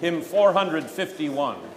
Hymn 451.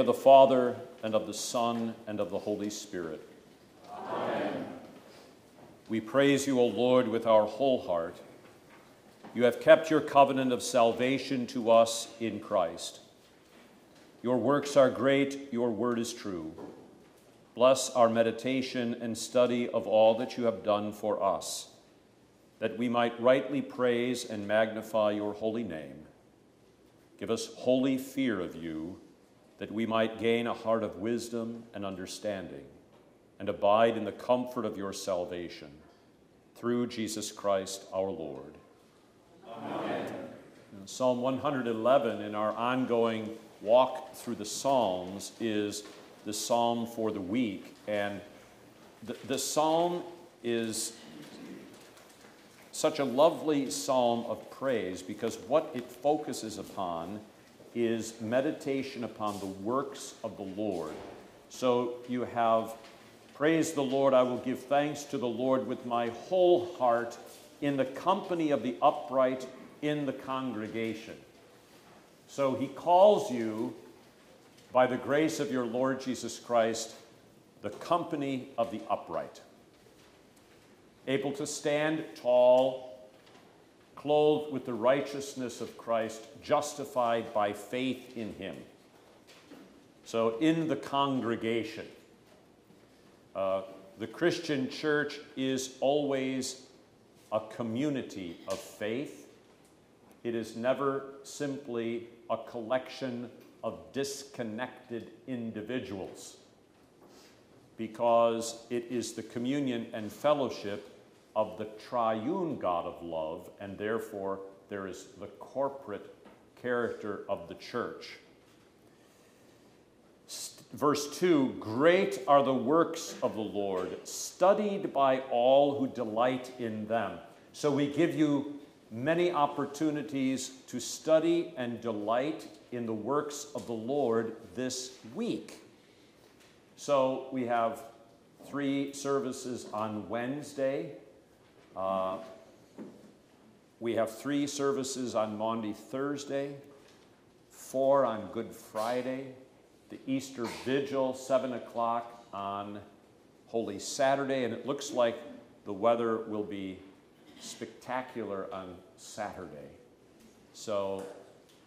Name of the Father, and of the Son, and of the Holy Spirit. Amen. We praise you, O Lord, with our whole heart. You have kept your covenant of salvation to us in Christ. Your works are great, your word is true. Bless our meditation and study of all that you have done for us, that we might rightly praise and magnify your holy name. Give us holy fear of you that we might gain a heart of wisdom and understanding and abide in the comfort of your salvation. Through Jesus Christ our Lord. Amen. Psalm 111 in our ongoing walk through the Psalms is the psalm for the week. And the, the psalm is such a lovely psalm of praise because what it focuses upon is meditation upon the works of the Lord. So you have, Praise the Lord, I will give thanks to the Lord with my whole heart. In the company of the upright, in the congregation. So he calls you, by the grace of your Lord Jesus Christ, the company of the upright, able to stand tall, clothed with the righteousness of Christ, justified by faith in him. So, in the congregation, uh, the Christian church is always a community of faith. It is never simply a collection of disconnected individuals because it is the communion and fellowship of the triune God of love, and therefore there is the corporate character of the church. Verse 2 Great are the works of the Lord, studied by all who delight in them. So we give you many opportunities to study and delight in the works of the Lord this week. So we have three services on Wednesday. Uh, we have three services on Maundy Thursday, four on Good Friday, the Easter Vigil, 7 o'clock on Holy Saturday, and it looks like the weather will be spectacular on Saturday. So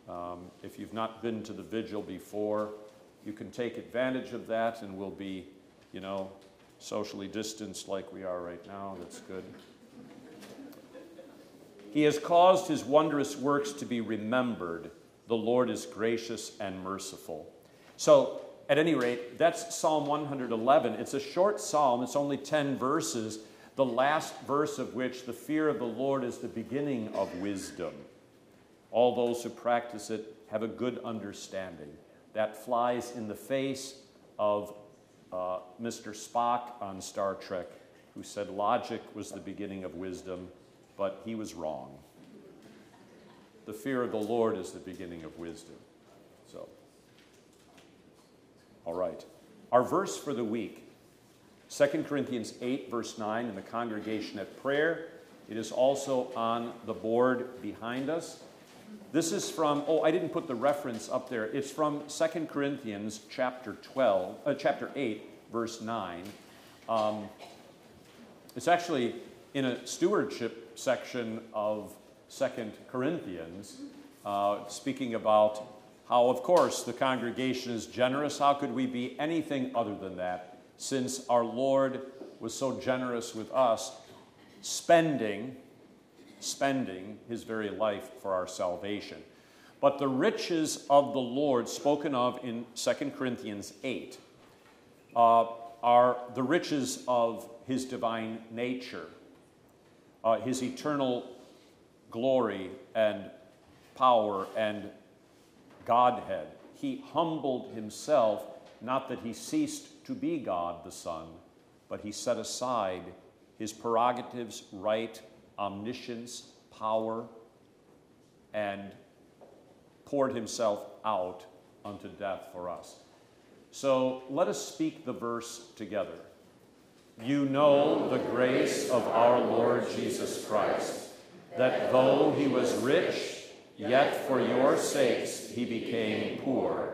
um, if you've not been to the vigil before, you can take advantage of that and we'll be, you know, socially distanced like we are right now. That's good. He has caused his wondrous works to be remembered. The Lord is gracious and merciful. So, at any rate, that's Psalm 111. It's a short psalm, it's only 10 verses, the last verse of which, the fear of the Lord is the beginning of wisdom. All those who practice it have a good understanding. That flies in the face of uh, Mr. Spock on Star Trek, who said logic was the beginning of wisdom, but he was wrong. The fear of the Lord is the beginning of wisdom. So, all right. Our verse for the week 2 Corinthians 8, verse 9, in the congregation at prayer. It is also on the board behind us. This is from, oh, I didn't put the reference up there. It's from 2 Corinthians chapter 12, uh, chapter 8, verse 9. Um, it's actually in a stewardship section of 2 Corinthians, uh, speaking about how, of course, the congregation is generous. How could we be anything other than that? since our Lord was so generous with us, spending, spending his very life for our salvation. But the riches of the Lord, spoken of in 2 Corinthians 8, uh, are the riches of his divine nature, uh, his eternal glory and power and Godhead. He humbled himself, not that he ceased to be God the Son, but he set aside his prerogatives, right, omniscience, power, and poured himself out unto death for us. So let us speak the verse together. You know the grace of our Lord Jesus Christ, that though he was rich, yet for your sakes he became poor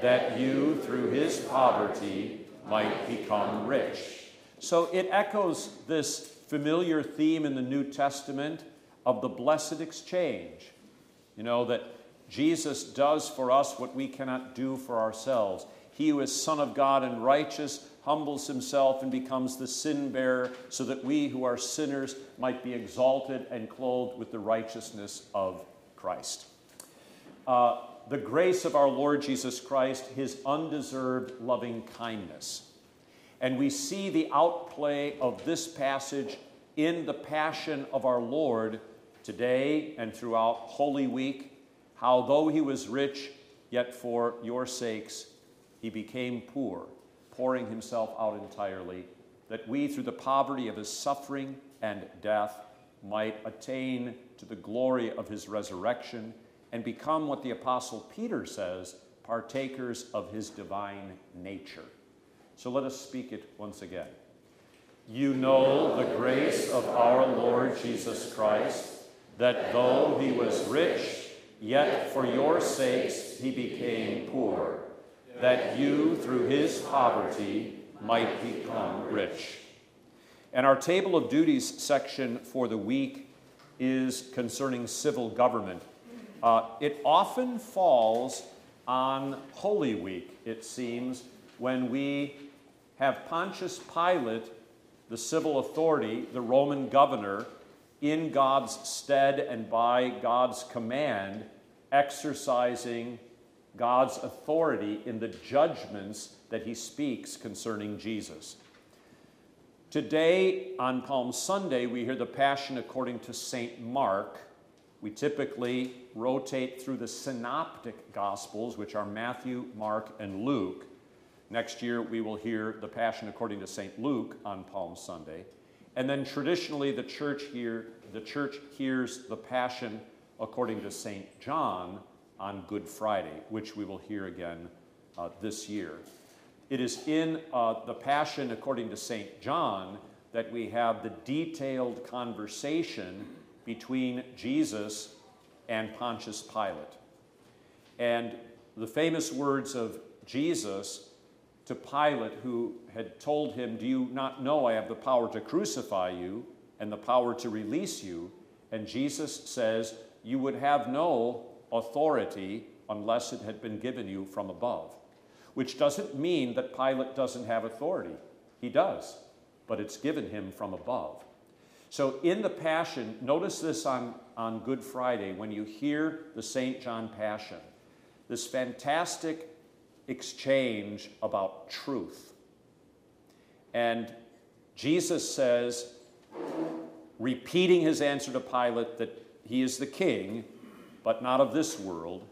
that you, through his poverty, might become rich. So it echoes this familiar theme in the New Testament of the blessed exchange. You know, that Jesus does for us what we cannot do for ourselves. He who is Son of God and righteous humbles himself and becomes the sin bearer so that we who are sinners might be exalted and clothed with the righteousness of Christ. Uh, the grace of our Lord Jesus Christ, his undeserved loving kindness. And we see the outplay of this passage in the passion of our Lord today and throughout Holy Week, how though he was rich, yet for your sakes he became poor, pouring himself out entirely, that we, through the poverty of his suffering and death, might attain to the glory of his resurrection and become what the Apostle Peter says partakers of his divine nature. So let us speak it once again. You know the grace of our Lord Jesus Christ, that though he was rich, yet for your sakes he became poor, that you through his poverty might become rich. And our table of duties section for the week is concerning civil government. Uh, it often falls on Holy Week, it seems, when we have Pontius Pilate, the civil authority, the Roman governor, in God's stead and by God's command, exercising God's authority in the judgments that he speaks concerning Jesus. Today, on Palm Sunday, we hear the Passion according to St. Mark. We typically rotate through the synoptic Gospels, which are Matthew, Mark, and Luke. Next year, we will hear the Passion according to St. Luke on Palm Sunday. And then traditionally, the church, hear, the church hears the Passion according to St. John on Good Friday, which we will hear again uh, this year. It is in uh, the Passion according to St. John that we have the detailed conversation between Jesus and Pontius Pilate. And the famous words of Jesus to Pilate, who had told him, Do you not know I have the power to crucify you and the power to release you? And Jesus says, You would have no authority unless it had been given you from above. Which doesn't mean that Pilate doesn't have authority. He does, but it's given him from above. So in the Passion, notice this on, on Good Friday when you hear the St. John Passion, this fantastic exchange about truth. And Jesus says, repeating his answer to Pilate that he is the king, but not of this world,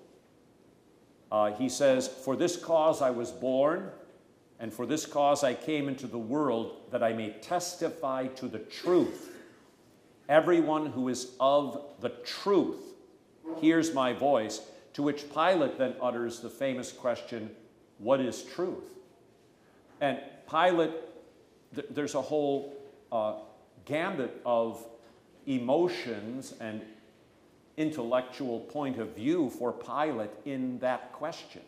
uh, he says, For this cause I was born, and for this cause I came into the world, that I may testify to the truth. Everyone who is of the truth hears my voice. To which Pilate then utters the famous question, what is truth? And Pilate, th- there's a whole uh, gambit of emotions and intellectual point of view for Pilate in that question.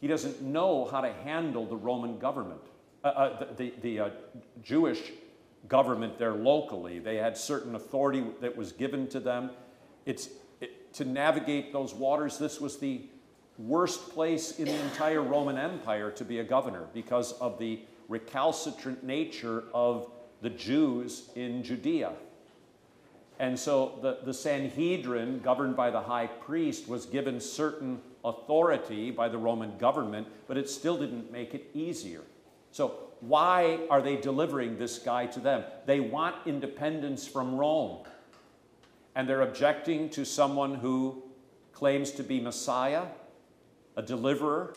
He doesn't know how to handle the Roman government, uh, uh, the, the, uh, Jewish government there locally. They had certain authority that was given to them. It's, it, to navigate those waters, this was the worst place in the entire Roman Empire to be a governor because of the recalcitrant nature of the Jews in Judea. And so the, the Sanhedrin, governed by the high priest, was given certain authority by the Roman government, but it still didn't make it easier. So, why are they delivering this guy to them? They want independence from Rome. And they're objecting to someone who claims to be Messiah a deliverer.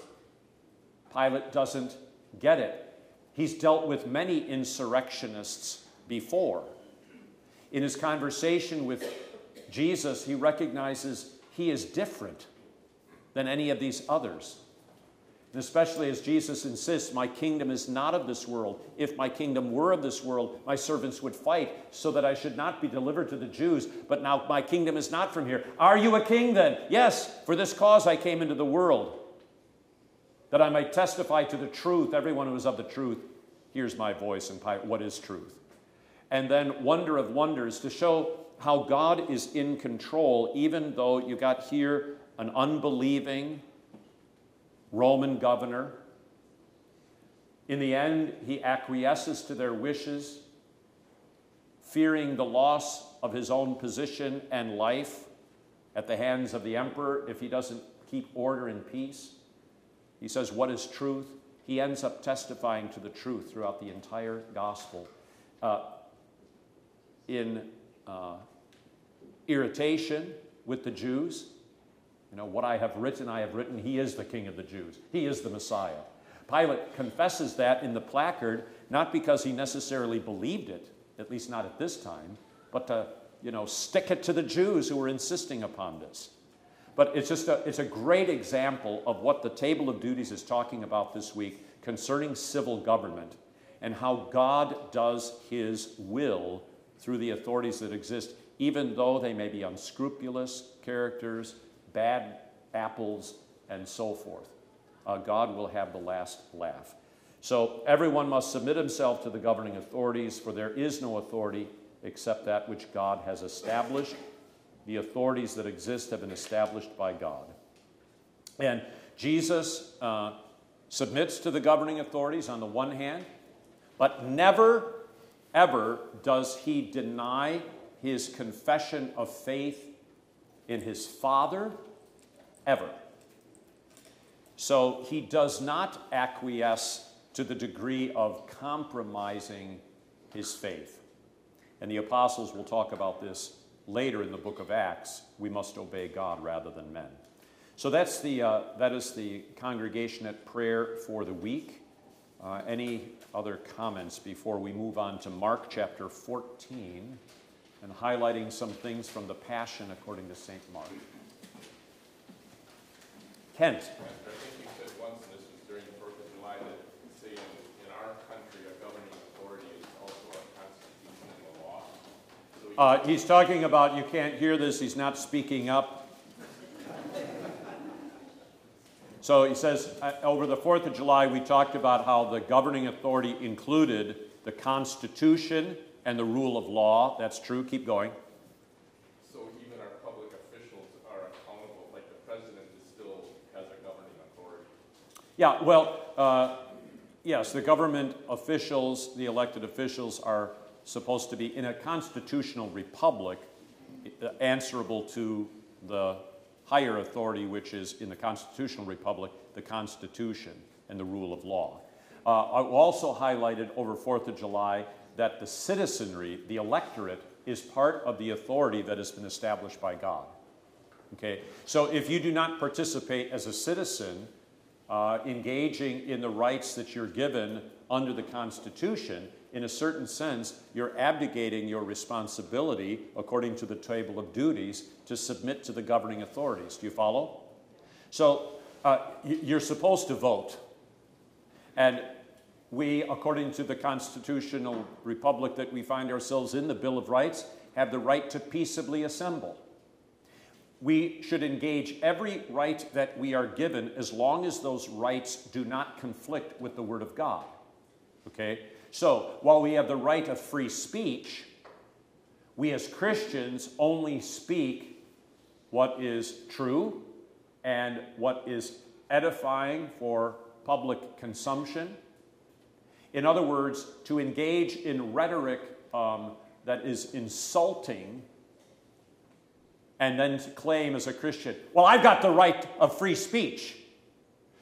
Pilate doesn't get it. He's dealt with many insurrectionists before. In his conversation with Jesus, he recognizes he is different than any of these others. And especially as Jesus insists, My kingdom is not of this world. If my kingdom were of this world, my servants would fight so that I should not be delivered to the Jews. But now my kingdom is not from here. Are you a king then? Yes, for this cause I came into the world, that I might testify to the truth. Everyone who is of the truth hears my voice and what is truth. And then, wonder of wonders, to show how God is in control, even though you got here an unbelieving, Roman governor. In the end, he acquiesces to their wishes, fearing the loss of his own position and life at the hands of the emperor if he doesn't keep order and peace. He says, What is truth? He ends up testifying to the truth throughout the entire gospel. Uh, in uh, irritation with the Jews, you know, what I have written, I have written. He is the King of the Jews. He is the Messiah. Pilate confesses that in the placard, not because he necessarily believed it, at least not at this time, but to, you know, stick it to the Jews who were insisting upon this. But it's just a, it's a great example of what the Table of Duties is talking about this week concerning civil government and how God does his will through the authorities that exist even though they may be unscrupulous characters, bad apples, and so forth. Uh, God will have the last laugh. So everyone must submit himself to the governing authorities, for there is no authority except that which God has established. The authorities that exist have been established by God. And Jesus uh, submits to the governing authorities on the one hand, but never, ever does he deny his confession of faith in his Father, ever. So he does not acquiesce to the degree of compromising his faith. And the apostles will talk about this later in the book of Acts. We must obey God rather than men. So that's the, uh, that is the congregation at prayer for the week. Uh, any other comments before we move on to Mark chapter 14 and highlighting some things from the Passion according to St. Mark? Kent. I think you said once, and this was during the Fourth of July, that say in, in our country, a governing authority is also a constitution and a law. So you- Uh, he's talking about, you can't hear this, he's not speaking up. So he says, uh, over the 4th of July, we talked about how the governing authority included the Constitution and the rule of law. That's true. Keep going. So even our public officials are accountable, like the president is still has a governing authority. Yeah, well, uh, yes, the government officials, the elected officials, are supposed to be in a constitutional republic uh, answerable to the higher authority, which is in the constitutional republic, the Constitution and the rule of law. Uh, I also highlighted over 4th of July that the citizenry, the electorate, is part of the authority that has been established by God. Okay, so if you do not participate as a citizen, uh, engaging in the rights that you're given under the Constitution, in a certain sense, you're abdicating your responsibility, according to the table of duties, to submit to the governing authorities. Do you follow? So uh, you're supposed to vote. And we, according to the constitutional republic that we find ourselves in, the Bill of Rights, have the right to peaceably assemble. We should engage every right that we are given as long as those rights do not conflict with the Word of God. Okay? So, while we have the right of free speech, we as Christians only speak what is true and what is edifying for public consumption. In other words, to engage in rhetoric um, that is insulting and then claim as a Christian, well, I've got the right of free speech.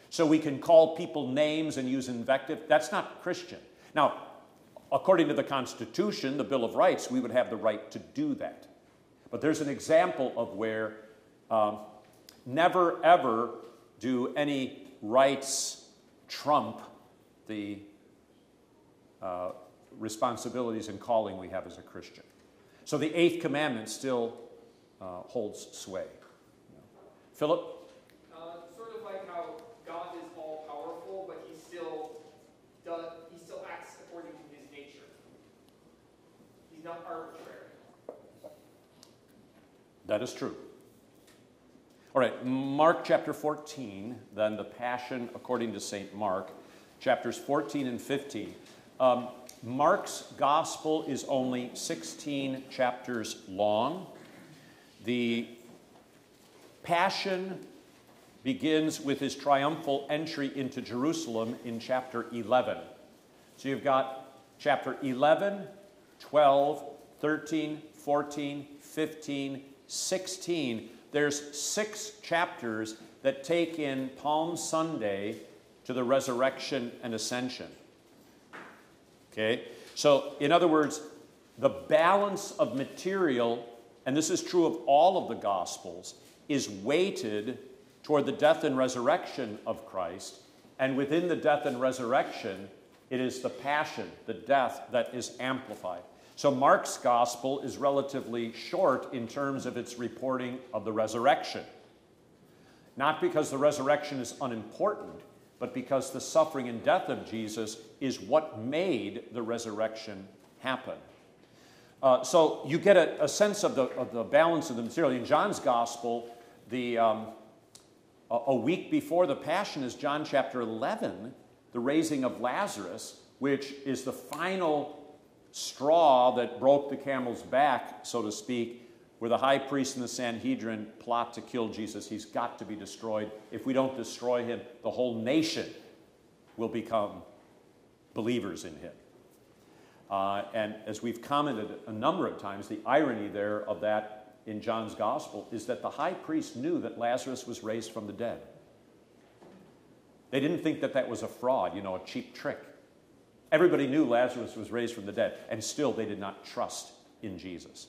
So we can call people names and use invective. That's not Christian. Now, according to the Constitution, the Bill of Rights, we would have the right to do that. But there's an example of where um, never ever do any rights trump the uh, responsibilities and calling we have as a Christian. So the eighth commandment still uh, holds sway. Philip? Uh, sort of like how God is all powerful, but he still does he still acts according to his nature. He's not arbitrary. That is true. All right, Mark chapter 14, then the Passion according to St. Mark, chapters 14 and 15. Um, Mark's gospel is only 16 chapters long. The Passion begins with his triumphal entry into Jerusalem in chapter 11. So you've got chapter 11, 12, 13, 14, 15, 16. There's six chapters that take in Palm Sunday to the resurrection and ascension. Okay? So, in other words, the balance of material, and this is true of all of the Gospels, is weighted toward the death and resurrection of Christ. And within the death and resurrection, it is the passion, the death, that is amplified. So, Mark's Gospel is relatively short in terms of its reporting of the resurrection. Not because the resurrection is unimportant, but because the suffering and death of Jesus is what made the resurrection happen. Uh, so you get a, a sense of the, of the, balance of the material. In John's gospel, the, um, a, a week before the Passion is John chapter 11, the raising of Lazarus, which is the final straw that broke the camel's back, so to speak, where the high priest and the Sanhedrin plot to kill Jesus. He's got to be destroyed. If we don't destroy him, the whole nation will become believers in him. Uh, and as we've commented a number of times, the irony there of that in John's gospel is that the high priest knew that Lazarus was raised from the dead. They didn't think that that was a fraud, you know, a cheap trick. Everybody knew Lazarus was raised from the dead, and still they did not trust in Jesus.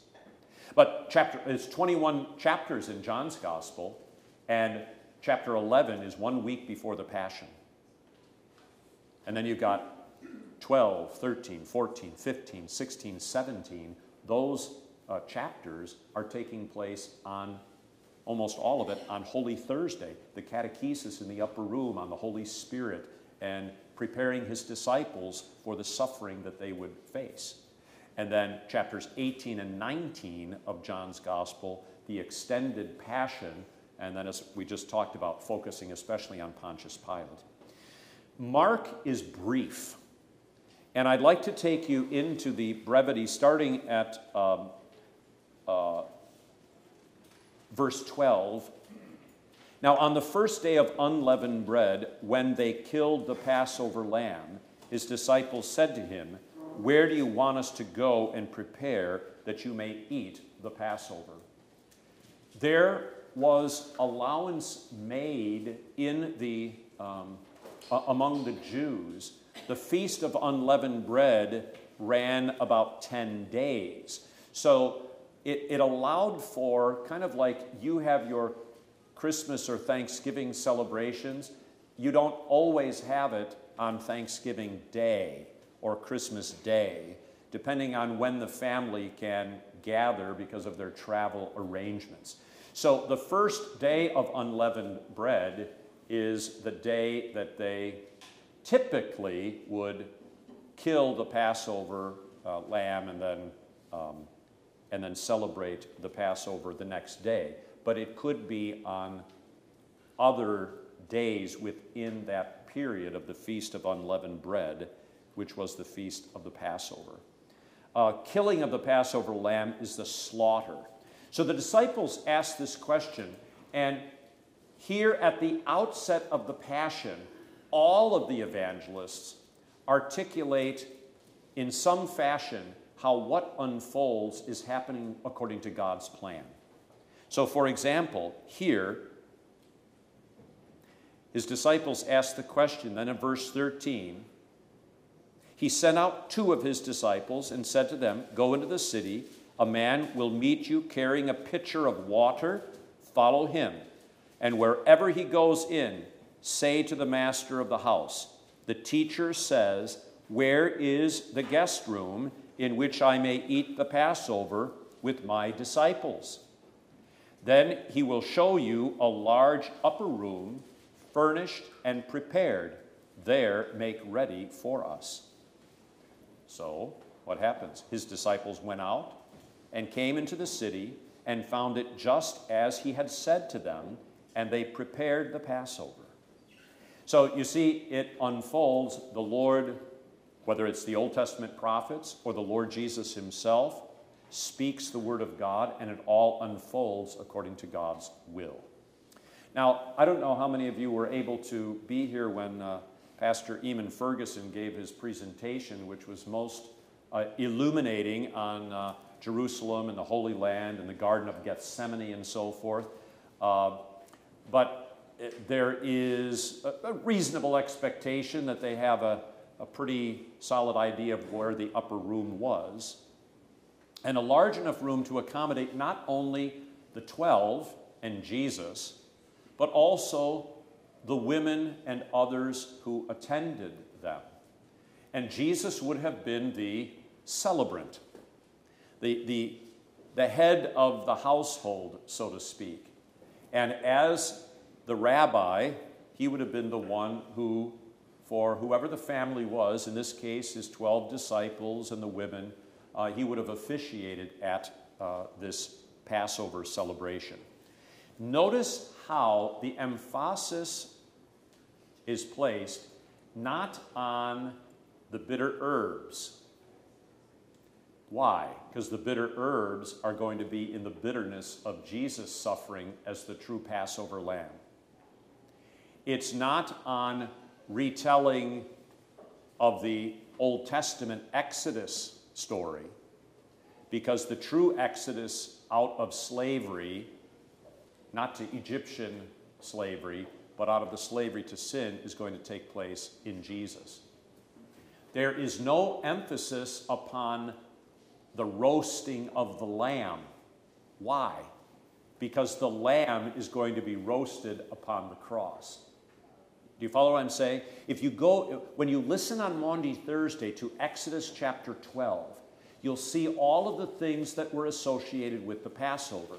But chapter, it's 21 chapters in John's gospel, and chapter 11 is one week before the Passion. And then you've got 12, 13, 14, 15, 16, 17. Those uh, chapters are taking place on almost all of it on Holy Thursday, the catechesis in the upper room on the Holy Spirit and preparing his disciples for the suffering that they would face. And then chapters 18 and 19 of John's Gospel, the extended passion, and then as we just talked about, focusing especially on Pontius Pilate. Mark is brief, and I'd like to take you into the brevity starting at um, uh, verse 12 now, on the first day of unleavened bread, when they killed the Passover lamb, his disciples said to him, Where do you want us to go and prepare that you may eat the Passover? There was allowance made in the, um, among the Jews. The Feast of Unleavened Bread ran about 10 days. So it, it allowed for kind of like you have your Christmas or Thanksgiving celebrations, you don't always have it on Thanksgiving Day or Christmas Day, depending on when the family can gather because of their travel arrangements. So the first day of unleavened bread is the day that they typically would kill the Passover uh, lamb and then, um, and then celebrate the Passover the next day but it could be on other days within that period of the Feast of Unleavened Bread, which was the Feast of the Passover. Uh, killing of the Passover lamb is the slaughter. So the disciples asked this question, and here at the outset of the Passion, all of the evangelists articulate in some fashion how what unfolds is happening according to God's plan. So, for example, here, his disciples asked the question, then in verse 13, he sent out two of his disciples and said to them, Go into the city, a man will meet you carrying a pitcher of water, follow him. And wherever he goes in, say to the master of the house, The teacher says, Where is the guest room in which I may eat the Passover with my disciples? Then he will show you a large upper room, furnished and prepared. There, make ready for us. So, what happens? His disciples went out and came into the city and found it just as he had said to them, and they prepared the Passover. So, you see, it unfolds the Lord, whether it's the Old Testament prophets or the Lord Jesus himself, speaks the Word of God, and it all unfolds according to God's will. Now, I don't know how many of you were able to be here when uh, Pastor Eamon Ferguson gave his presentation, which was most uh, illuminating on uh, Jerusalem and the Holy Land and the Garden of Gethsemane and so forth. Uh, but there is a, a, reasonable expectation that they have a, a pretty solid idea of where the upper room was and a large enough room to accommodate not only the 12 and Jesus, but also the women and others who attended them. And Jesus would have been the celebrant, the, the, the head of the household, so to speak. And as the rabbi, he would have been the one who, for whoever the family was, in this case his 12 disciples and the women, uh, he would have officiated at uh, this Passover celebration. Notice how the emphasis is placed not on the bitter herbs. Why? Because the bitter herbs are going to be in the bitterness of Jesus' suffering as the true Passover lamb. It's not on retelling of the Old Testament Exodus story, because the true Exodus out of slavery, not to Egyptian slavery, but out of the slavery to sin, is going to take place in Jesus. There is no emphasis upon the roasting of the lamb. Why? Because the lamb is going to be roasted upon the cross. Do you follow what I'm saying? If you go, when you listen on Maundy Thursday to Exodus chapter 12, you'll see all of the things that were associated with the Passover.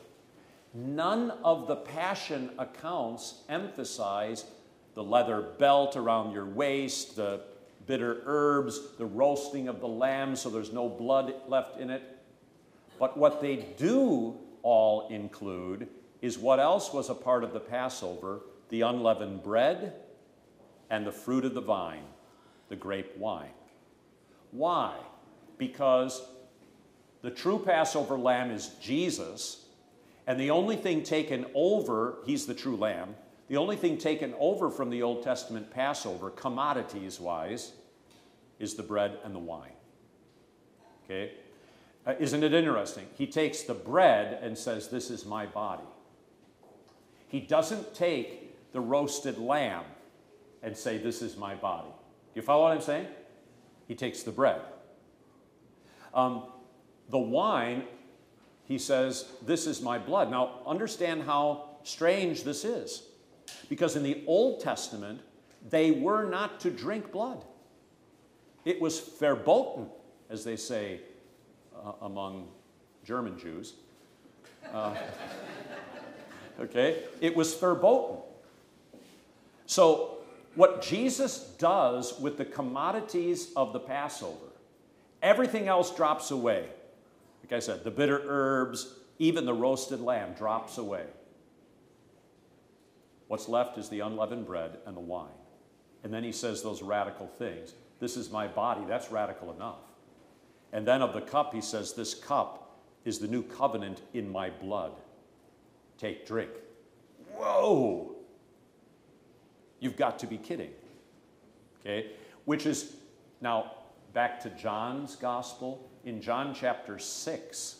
None of the Passion accounts emphasize the leather belt around your waist, the bitter herbs, the roasting of the lamb so there's no blood left in it. But what they do all include is what else was a part of the Passover the unleavened bread and the fruit of the vine, the grape wine. Why? Because the true Passover lamb is Jesus, and the only thing taken over, he's the true lamb, the only thing taken over from the Old Testament Passover, commodities wise, is the bread and the wine. Okay? Uh, isn't it interesting? He takes the bread and says, This is my body. He doesn't take the roasted lamb and say, This is my body. Do you follow what I'm saying? He takes the bread. Um, the wine, he says, This is my blood. Now, understand how strange this is. Because in the Old Testament, they were not to drink blood. It was verboten, as they say uh, among German Jews. Uh, okay? It was verboten. So, what Jesus does with the commodities of the Passover, everything else drops away. Like I said, the bitter herbs, even the roasted lamb drops away. What's left is the unleavened bread and the wine. And then he says those radical things. This is my body. That's radical enough. And then of the cup, he says, This cup is the new covenant in my blood. Take, drink. Whoa! You've got to be kidding. Okay? Which is, now, back to John's gospel. In John chapter 6,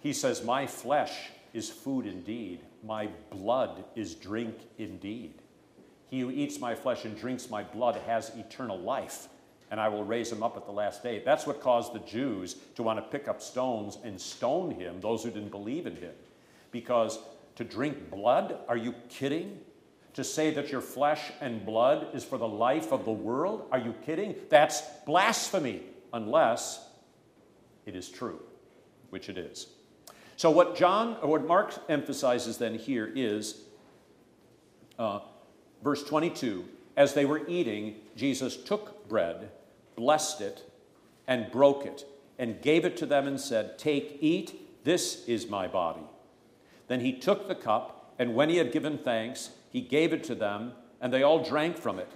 he says, My flesh is food indeed, my blood is drink indeed. He who eats my flesh and drinks my blood has eternal life, and I will raise him up at the last day. That's what caused the Jews to want to pick up stones and stone him, those who didn't believe in him. Because to drink blood, are you kidding? To say that your flesh and blood is for the life of the world, are you kidding? That's blasphemy, unless it is true, which it is. So, what John, or what Mark emphasizes then here is uh, verse 22 As they were eating, Jesus took bread, blessed it, and broke it, and gave it to them and said, Take, eat, this is my body. Then he took the cup, and when he had given thanks, he gave it to them, and they all drank from it.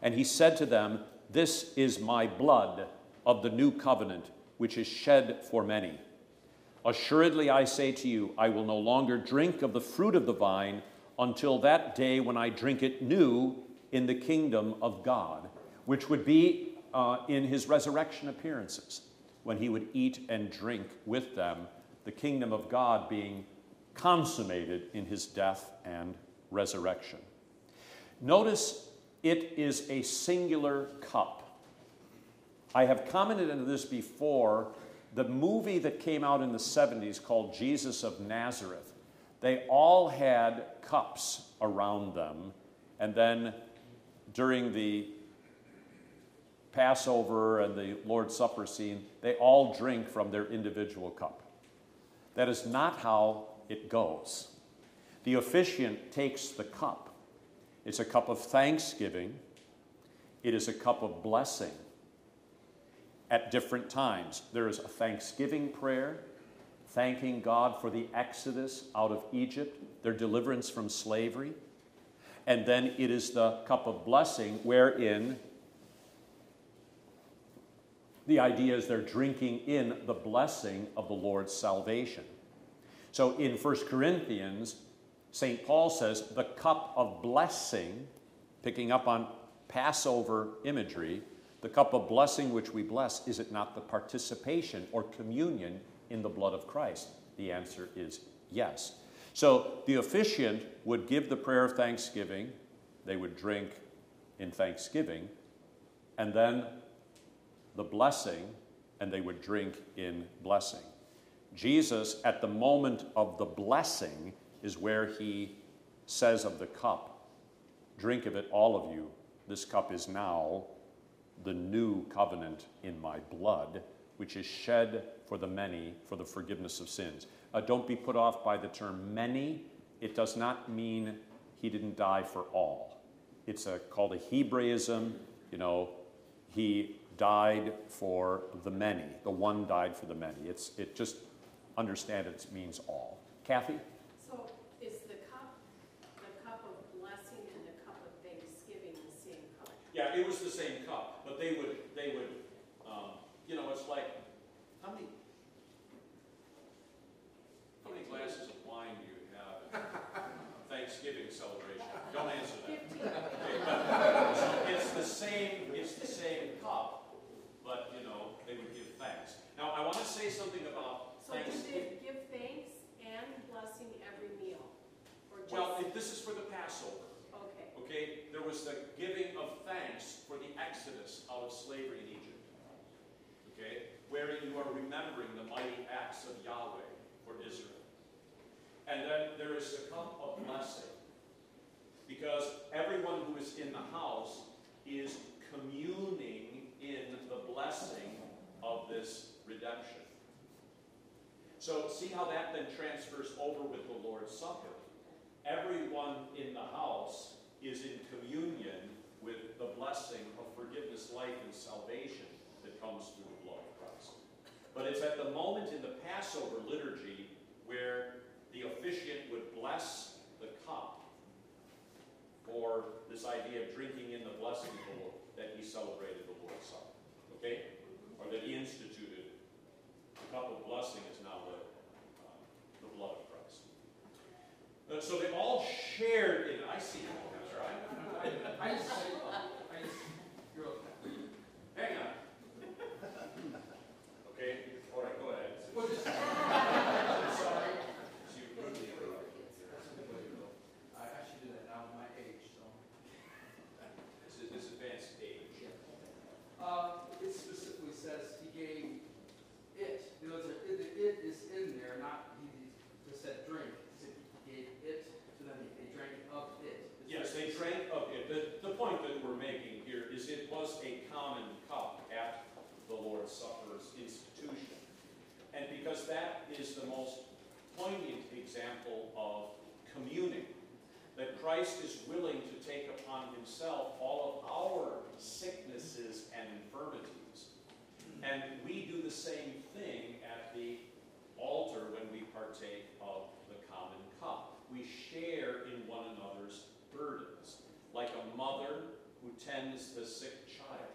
And he said to them, This is my blood of the new covenant, which is shed for many. Assuredly, I say to you, I will no longer drink of the fruit of the vine until that day when I drink it new in the kingdom of God, which would be uh, in his resurrection appearances, when he would eat and drink with them, the kingdom of God being consummated in his death and resurrection. Notice it is a singular cup. I have commented on this before. The movie that came out in the 70s called Jesus of Nazareth, they all had cups around them, and then during the Passover and the Lord's Supper scene, they all drink from their individual cup. That is not how it goes. The officiant takes the cup. It's a cup of thanksgiving, it is a cup of blessing. at different times. There is a thanksgiving prayer, thanking God for the exodus out of Egypt, their deliverance from slavery. And then it is the cup of blessing, wherein the idea is they're drinking in the blessing of the Lord's salvation. So in 1 Corinthians, St. Paul says the cup of blessing, picking up on Passover imagery, the cup of blessing which we bless, is it not the participation or communion in the blood of Christ? The answer is yes. So the officiant would give the prayer of thanksgiving, they would drink in thanksgiving, and then the blessing, and they would drink in blessing. Jesus, at the moment of the blessing, is where he says of the cup, Drink of it, all of you. This cup is now the new covenant in my blood, which is shed for the many for the forgiveness of sins. Uh, don't be put off by the term many. It does not mean he didn't die for all. It's a, called a Hebraism. You know, he died for the many. The one died for the many. It's, it just understand it means all. Kathy? So is the cup, the cup of blessing and the cup of thanksgiving the same cup? Yeah, it was the same cup, but they would, they would, um, you know, it's like, how many, how many glasses of wine do you have at Thanksgiving celebration? Don't answer that. Okay, but, so it's the same, it's the same cup, but, you know, they would give thanks. Now, I want to say something about So do Thanksgiving. they give thanks and blessing every meal? Or just, Well, if this is for the Passover. Okay, there was the giving of thanks for the exodus out of slavery in Egypt. Okay, wherein you are remembering the mighty acts of Yahweh for Israel. And then there is the cup of blessing. Because everyone who is in the house is communing in the blessing of this redemption. So, see how that then transfers over with the Lord's Supper. Everyone in the house is in communion with the blessing of forgiveness, life, and salvation that comes through the blood of Christ. But it's at the moment in the Passover liturgy where the officiant would bless the cup for this idea of drinking in the blessing of the Lord, that he celebrated the Lord's Supper. Okay? Or that he instituted the cup of blessing is now the, uh, the blood of Christ. Uh, so they all shared in it. I see I just, I just, you're okay. Hang on. Okay, all right, go ahead. Well, just, Sorry. You rudely interrupted. I, I should do that now at my age, so. This is this advanced age. Uh, it specifically says he gave it, you know, it's a- it, the it is in there, not, he he just said drink. He said he gave it to them, they drank of it. It's Yes, they drank of it. The, the point that we're making here is it was a common cup at the Lord's Supper's institution. And because that is the most poignant example of communing, that Christ is willing to take upon himself all of our sicknesses and infirmities. And we do the same thing at the altar when we partake of the common cup. We share in one another's burdens, like a mother who tends the sick child.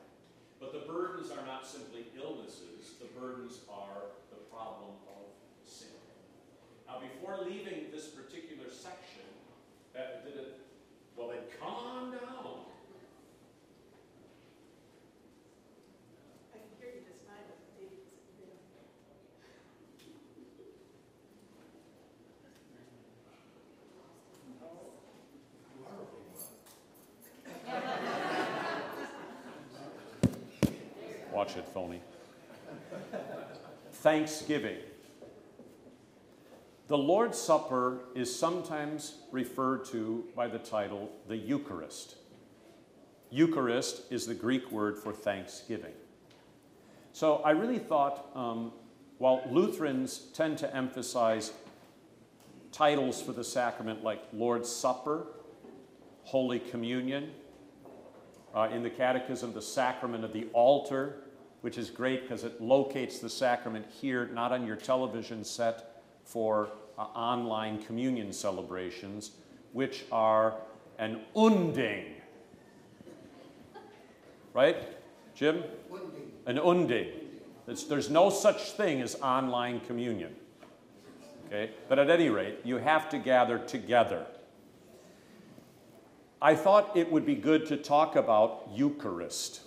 But the burdens are not simply illnesses, the burdens are the problem of sin. Now, before leaving this particular section, uh, did it, well, then calm down. Watch it, phony. Thanksgiving. The Lord's Supper is sometimes referred to by the title the Eucharist. Eucharist is the Greek word for thanksgiving. So I really thought, um, while Lutherans tend to emphasize titles for the sacrament like Lord's Supper, Holy Communion, uh, in the Catechism, the sacrament of the altar, which is great because it locates the sacrament here, not on your television set for uh, online communion celebrations, which are an unding. Right, Jim? An unding. It's, there's no such thing as online communion. Okay? But at any rate, you have to gather together. I thought it would be good to talk about Eucharist.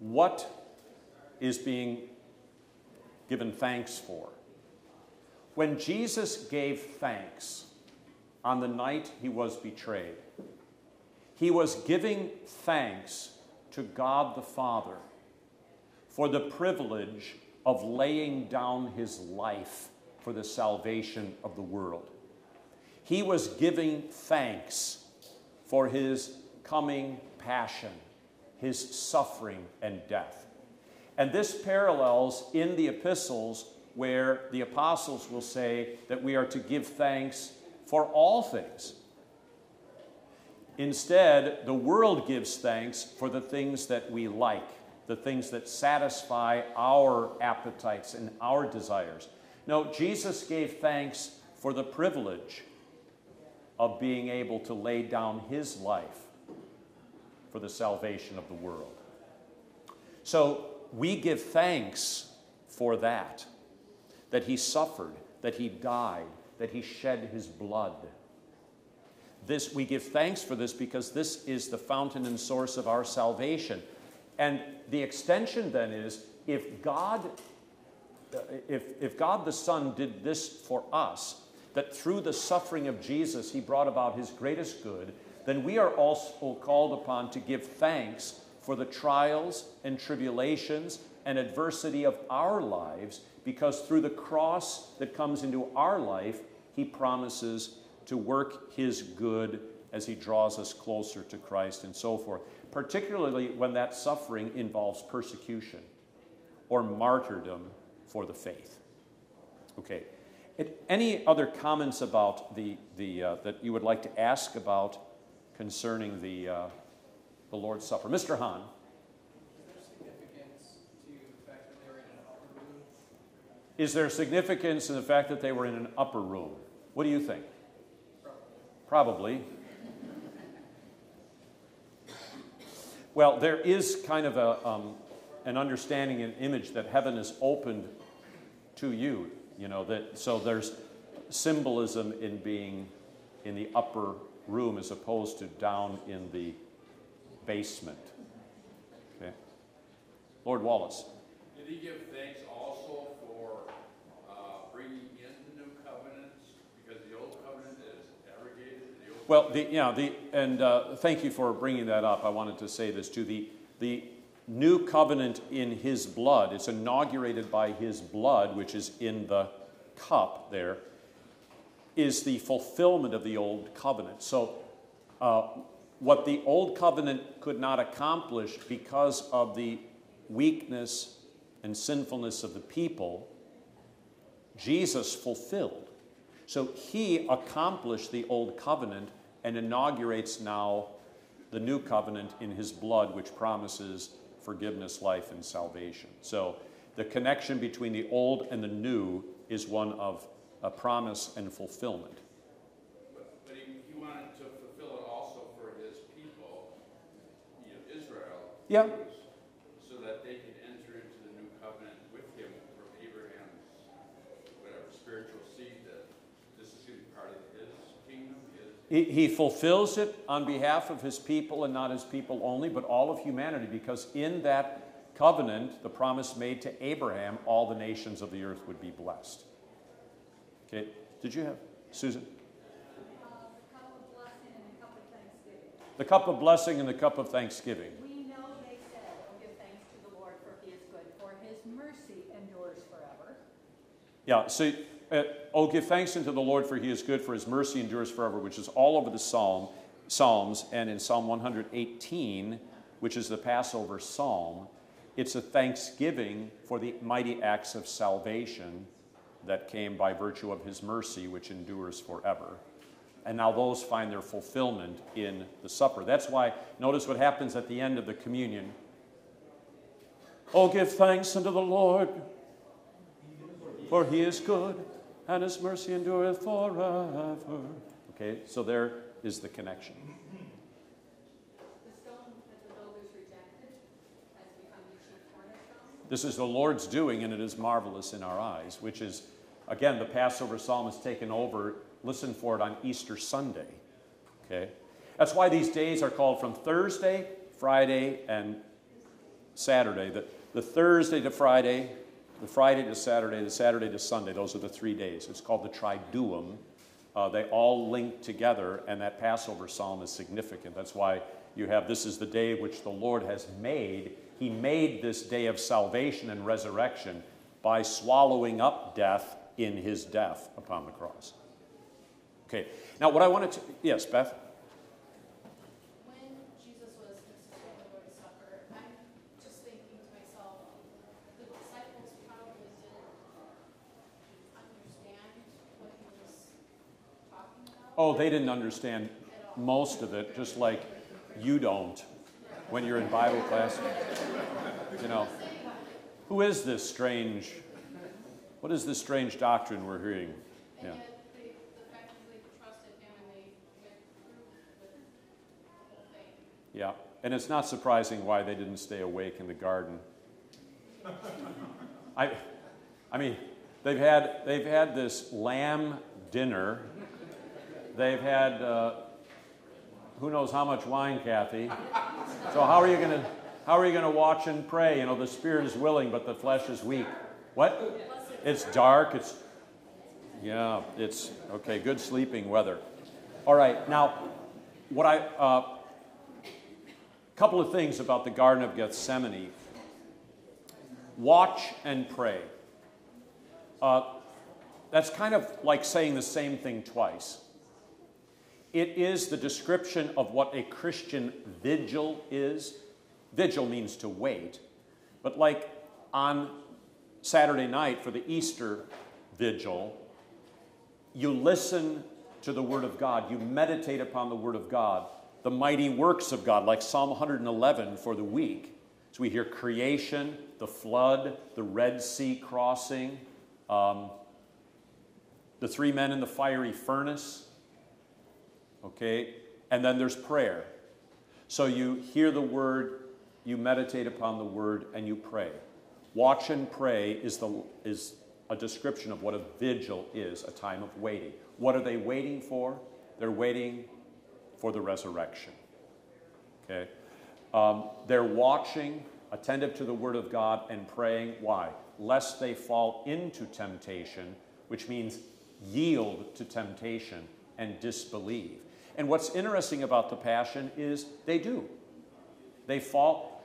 What is being given thanks for? When Jesus gave thanks on the night he was betrayed, he was giving thanks to God the Father for the privilege of laying down his life for the salvation of the world. He was giving thanks for his coming passion, his suffering and death. And this parallels in the epistles where the apostles will say that we are to give thanks for all things. Instead, the world gives thanks for the things that we like, the things that satisfy our appetites and our desires. No, Jesus gave thanks for the privilege of being able to lay down his life for the salvation of the world. So we give thanks for that, that he suffered, that he died, that he shed his blood. This, we give thanks for this because this is the fountain and source of our salvation. And the extension then is if God, uh, if, if God the Son did this for us, that through the suffering of Jesus he brought about his greatest good, then we are also called upon to give thanks for the trials and tribulations and adversity of our lives, because through the cross that comes into our life, he promises to work his good as he draws us closer to Christ and so forth, particularly when that suffering involves persecution or martyrdom for the faith. Okay, any other comments about the, the, uh, that you would like to ask about concerning the, uh, the Lord's Supper? Mr. Hahn. Is there significance in the fact that they were in an upper room? What do you think? Probably. well, there is kind of a, um, an understanding and image that heaven is opened to you you know, that, so there's symbolism in being in the upper room as opposed to down in the basement. Okay? Lord Wallace. Did he give thanks also for uh, bringing in the new covenants? Because the old covenant is abrogated. The old well, the, yeah, the, and uh, thank you for bringing that up. I wanted to say this too. The, the new covenant in his blood. It's inaugurated by his blood, which is in the cup there, is the fulfillment of the old covenant. So, uh, what the old covenant could not accomplish because of the weakness and sinfulness of the people, Jesus fulfilled. So, he accomplished the old covenant and inaugurates now the new covenant in his blood, which promises forgiveness, life, and salvation. So the connection between the old and the new is one of a promise and fulfillment. But, but he, he, wanted to fulfill it also for his people, you know, Israel. Yeah. So that they could enter into the new covenant with him from Abraham's whatever spiritual seed that this is going to be part of his kingdom. His he, fulfills it on behalf of his people and not his people only, but all of humanity, because in that covenant, the promise made to Abraham, all the nations of the earth would be blessed. Okay, did you have, Susan? Uh, the cup of blessing and the cup of thanksgiving. We know they said, oh, give thanks to the Lord, for he is good, for his mercy endures forever. Yeah, so, uh, oh, give thanks unto the Lord, for he is good, for his mercy endures forever, which is all over the psalm, Psalms, and in Psalm 118, which is the Passover psalm, it's a thanksgiving for the mighty acts of salvation that came by virtue of his mercy, which endures forever. And now those find their fulfillment in the supper. That's why, notice what happens at the end of the communion. Oh, give thanks unto the Lord, for he is good, and his mercy endureth forever. Okay, so there is the connection. The stone that the builders rejected has become the chief cornerstone. This is the Lord's doing, and it is marvelous in our eyes, which is, again, the Passover psalm is taken over. Listen for it on Easter Sunday. Okay? That's why these days are called from Thursday, Friday, and Saturday. The, the Thursday to Friday, the Friday to Saturday, the Saturday to Sunday, those are the three days. It's called the Triduum. Uh, they all link together, and that Passover psalm is significant. That's why you have this is the day which the Lord has made. He made this day of salvation and resurrection by swallowing up death in his death upon the cross. Okay, now what I wanted to, yes, Beth? When Jesus was instituting the Lord's Supper, I'm just thinking to myself, the disciples probably didn't understand what he was talking about. Oh, they didn't understand most of it, just like you don't when you're in Bible class. You know, who is this strange, what is this strange doctrine we're hearing? Yeah. Yeah, and it's not surprising why they didn't stay awake in the garden. I, I mean, they've had they've had this lamb dinner. They've had uh, who knows how much wine, Kathy. So how are you gonna how are you gonna watch and pray? You know, the spirit is willing, but the flesh is weak. What? It's dark. It's yeah. It's okay. Good sleeping weather. All right. Now, what I a uh, couple of things about the Garden of Gethsemane. Watch and pray. Uh, that's kind of like saying the same thing twice. It is the description of what a Christian vigil is. Vigil means to wait. But like on Saturday night for the Easter vigil, you listen to the Word of God, you meditate upon the Word of God, the mighty works of God, like Psalm 111 for the week. So we hear creation, the flood, the Red Sea crossing, um, the three men in the fiery furnace. Okay? And then there's prayer. So you hear the Word, you meditate upon the Word, and you pray. Watch and pray is, the, is a description of what a vigil is, a time of waiting. What are they waiting for? They're waiting for the resurrection. Okay? Um, they're watching, attentive to the Word of God, and praying. Why? Lest they fall into temptation, which means yield to temptation and disbelieve. And what's interesting about the Passion is they do. They fall.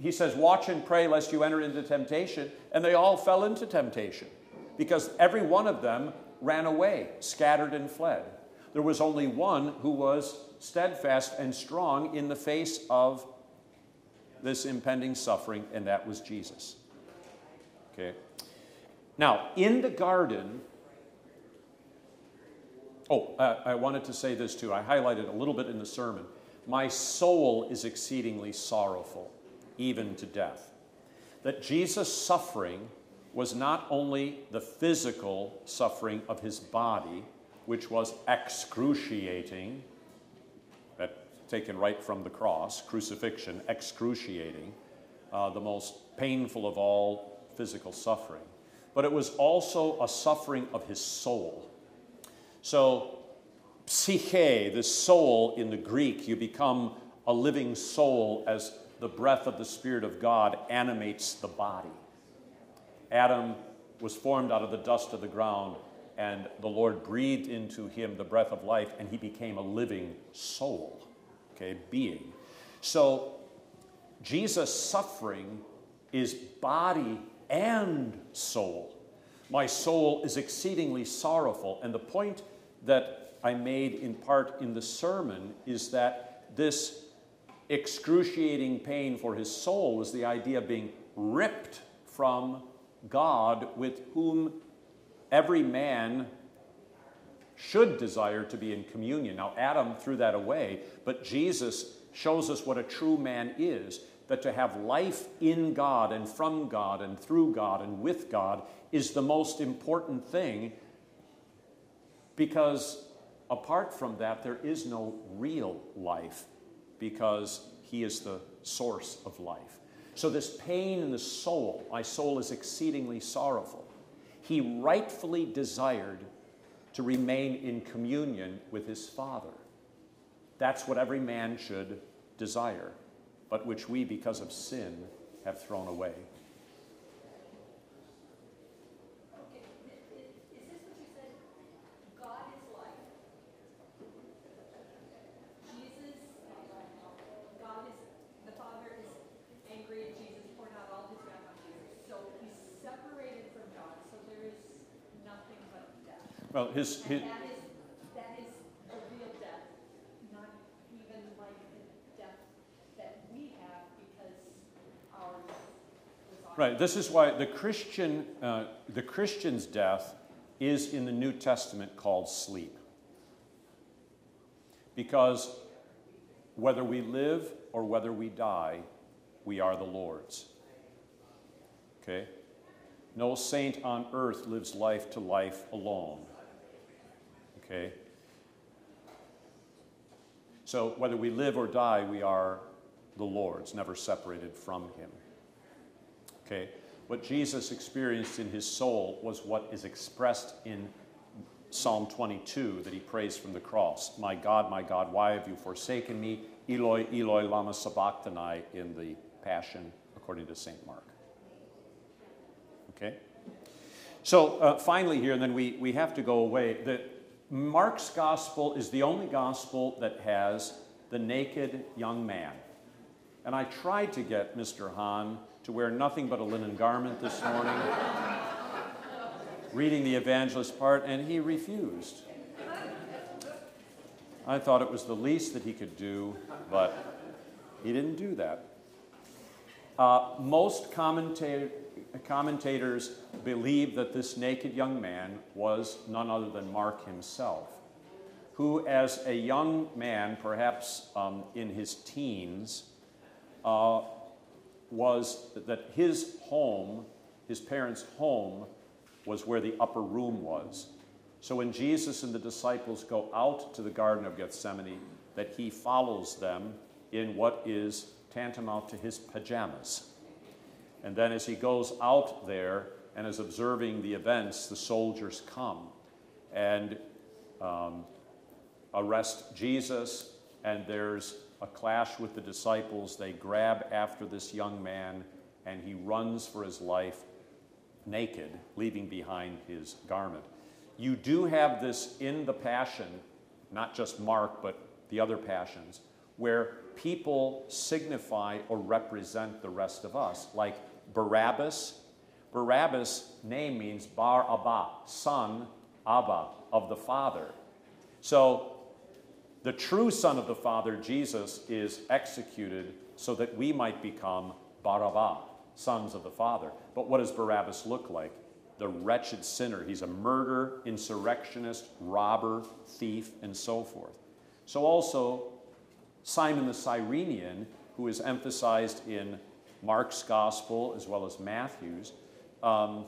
He says, Watch and pray lest you enter into temptation. And they all fell into temptation because every one of them ran away, scattered and fled. There was only one who was steadfast and strong in the face of this impending suffering, and that was Jesus. Okay? Now, in the garden, oh, uh, I wanted to say this too. I highlighted a little bit in the sermon. My soul is exceedingly sorrowful, even to death. That Jesus' suffering was not only the physical suffering of his body, which was excruciating, that taken right from the cross, crucifixion, excruciating, uh, the most painful of all physical suffering, but it was also a suffering of his soul. So, psyche, the soul in the Greek, you become a living soul as the breath of the Spirit of God animates the body. Adam was formed out of the dust of the ground, and the Lord breathed into him the breath of life, and he became a living soul, okay, being. So, Jesus' suffering is body and soul. My soul is exceedingly sorrowful. And the point that I made in part in the sermon is that this excruciating pain for his soul was the idea of being ripped from God, with whom every man should desire to be in communion. Now, Adam threw that away, but Jesus shows us what a true man is that to have life in God and from God and through God and with God is the most important thing because apart from that, there is no real life because He is the source of life. So, this pain in the soul, my soul is exceedingly sorrowful. He rightfully desired to remain in communion with his Father. That's what every man should desire, but which we, because of sin, have thrown away. Okay, i- i- is this what you said? God is life. Jesus, God is, the Father is angry at Jesus, poured out all his wrath on Jesus. So he's separated from God, so there is nothing but death. Well, his, his, And that is, that is a real death, not even like the death that we have because ours was right, this is why the Christian, uh, the Christian's death is in the New Testament called sleep. Because whether we live or whether we die, we are the Lord's. Okay? No saint on earth lives life to life alone. Okay? So whether we live or die, we are the Lord's, never separated from Him. Okay? What Jesus experienced in his soul was what is expressed in Psalm 22 that he prays from the cross. My God, my God, why have you forsaken me? Eloi, Eloi, lama sabachthani in the Passion according to St. Mark. Okay? So uh, finally, here, and then we, we have to go away. That Mark's gospel is the only gospel that has the naked young man. And I tried to get Mr. Hahn to wear nothing but a linen garment this morning, reading the evangelist part, and he refused. I thought it was the least that he could do, but he didn't do that. Uh, most commentator, commentators believe that this naked young man was none other than Mark himself, who, as a young man, perhaps um, in his teens, uh, was that his home, his parents' home, was where the upper room was. So when Jesus and the disciples go out to the Garden of Gethsemane, that he follows them in what is tantamount to his pajamas. And then as he goes out there and is observing the events, the soldiers come and um, arrest Jesus, and there's a clash with the disciples. They grab after this young man, and he runs for his life naked, leaving behind his garment. You do have this in the Passion, not just Mark, but the other Passions, where people signify or represent the rest of us, like Barabbas. Barabbas' name means Bar Abba, son Abba, of the Father. So the true Son of the Father, Jesus, is executed so that we might become Barabba, sons of the Father. But what does Barabbas look like? The wretched sinner. He's a murderer, insurrectionist, robber, thief, and so forth. So also, Simon the Cyrenian, who is emphasized in Mark's gospel as well as Matthew's, um,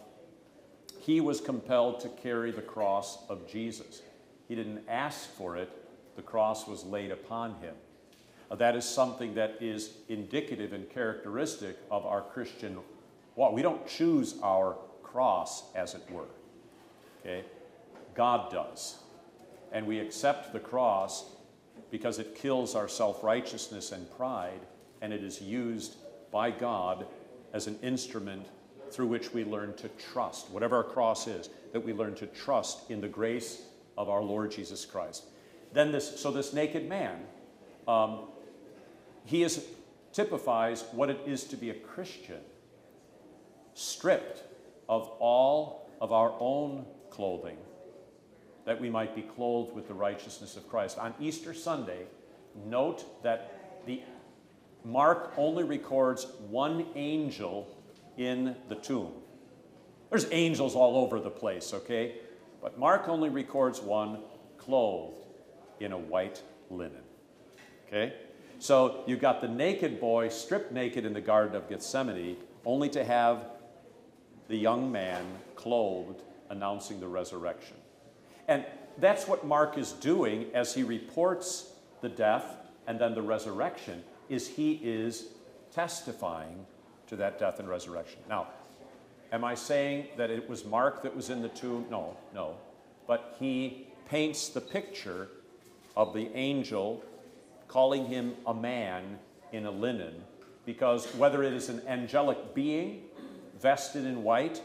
he was compelled to carry the cross of Jesus. He didn't ask for it, the cross was laid upon him. Uh, that is something that is indicative and characteristic of our Christian walk. We don't choose our cross, as it were. Okay? God does. And we accept the cross because it kills our self righteousness and pride, and it is used by God as an instrument through which we learn to trust, whatever our cross is, that we learn to trust in the grace of our Lord Jesus Christ. Then this, so this naked man, um, he is typifies what it is to be a Christian, stripped of all of our own clothing, that we might be clothed with the righteousness of Christ. On Easter Sunday, note that the Mark only records one angel in the tomb. There's angels all over the place, okay? But Mark only records one clothed in a white linen. Okay? So you've got the naked boy stripped naked in the Garden of Gethsemane, only to have the young man clothed announcing the resurrection. And that's what Mark is doing as he reports the death and then the resurrection is he is testifying to that death and resurrection. Now, am I saying that it was Mark that was in the tomb? No, no. But he paints the picture of the angel calling him a man in a linen because whether it is an angelic being vested in white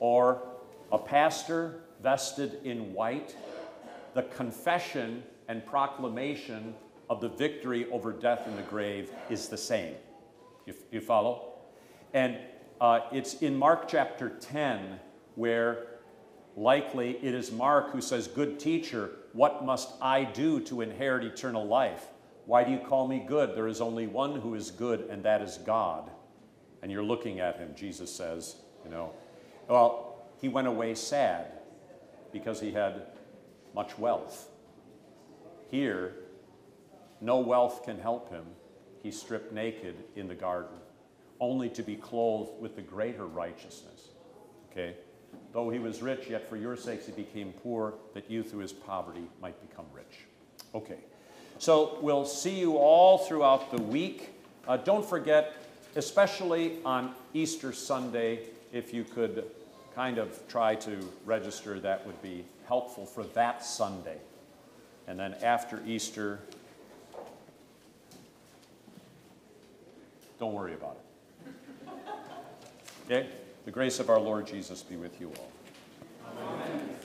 or a pastor vested in white, the confession and proclamation of the victory over death and the grave is the same. You, you follow? And uh, it's in Mark chapter 10 where likely it is Mark who says, Good teacher, what must I do to inherit eternal life? Why do you call me good? There is only one who is good, and that is God. And you're looking at him, Jesus says, you know. Well, he went away sad because he had much wealth. Here, no wealth can help him. He's stripped naked in the garden, only to be clothed with the greater righteousness. Okay? Though he was rich, yet for your sakes he became poor, that you through his poverty might become rich. Okay. So we'll see you all throughout the week. Uh, don't forget, especially on Easter Sunday, if you could kind of try to register, that would be helpful for that Sunday. And then after Easter, don't worry about it. Okay? The grace of our Lord Jesus be with you all. Amen.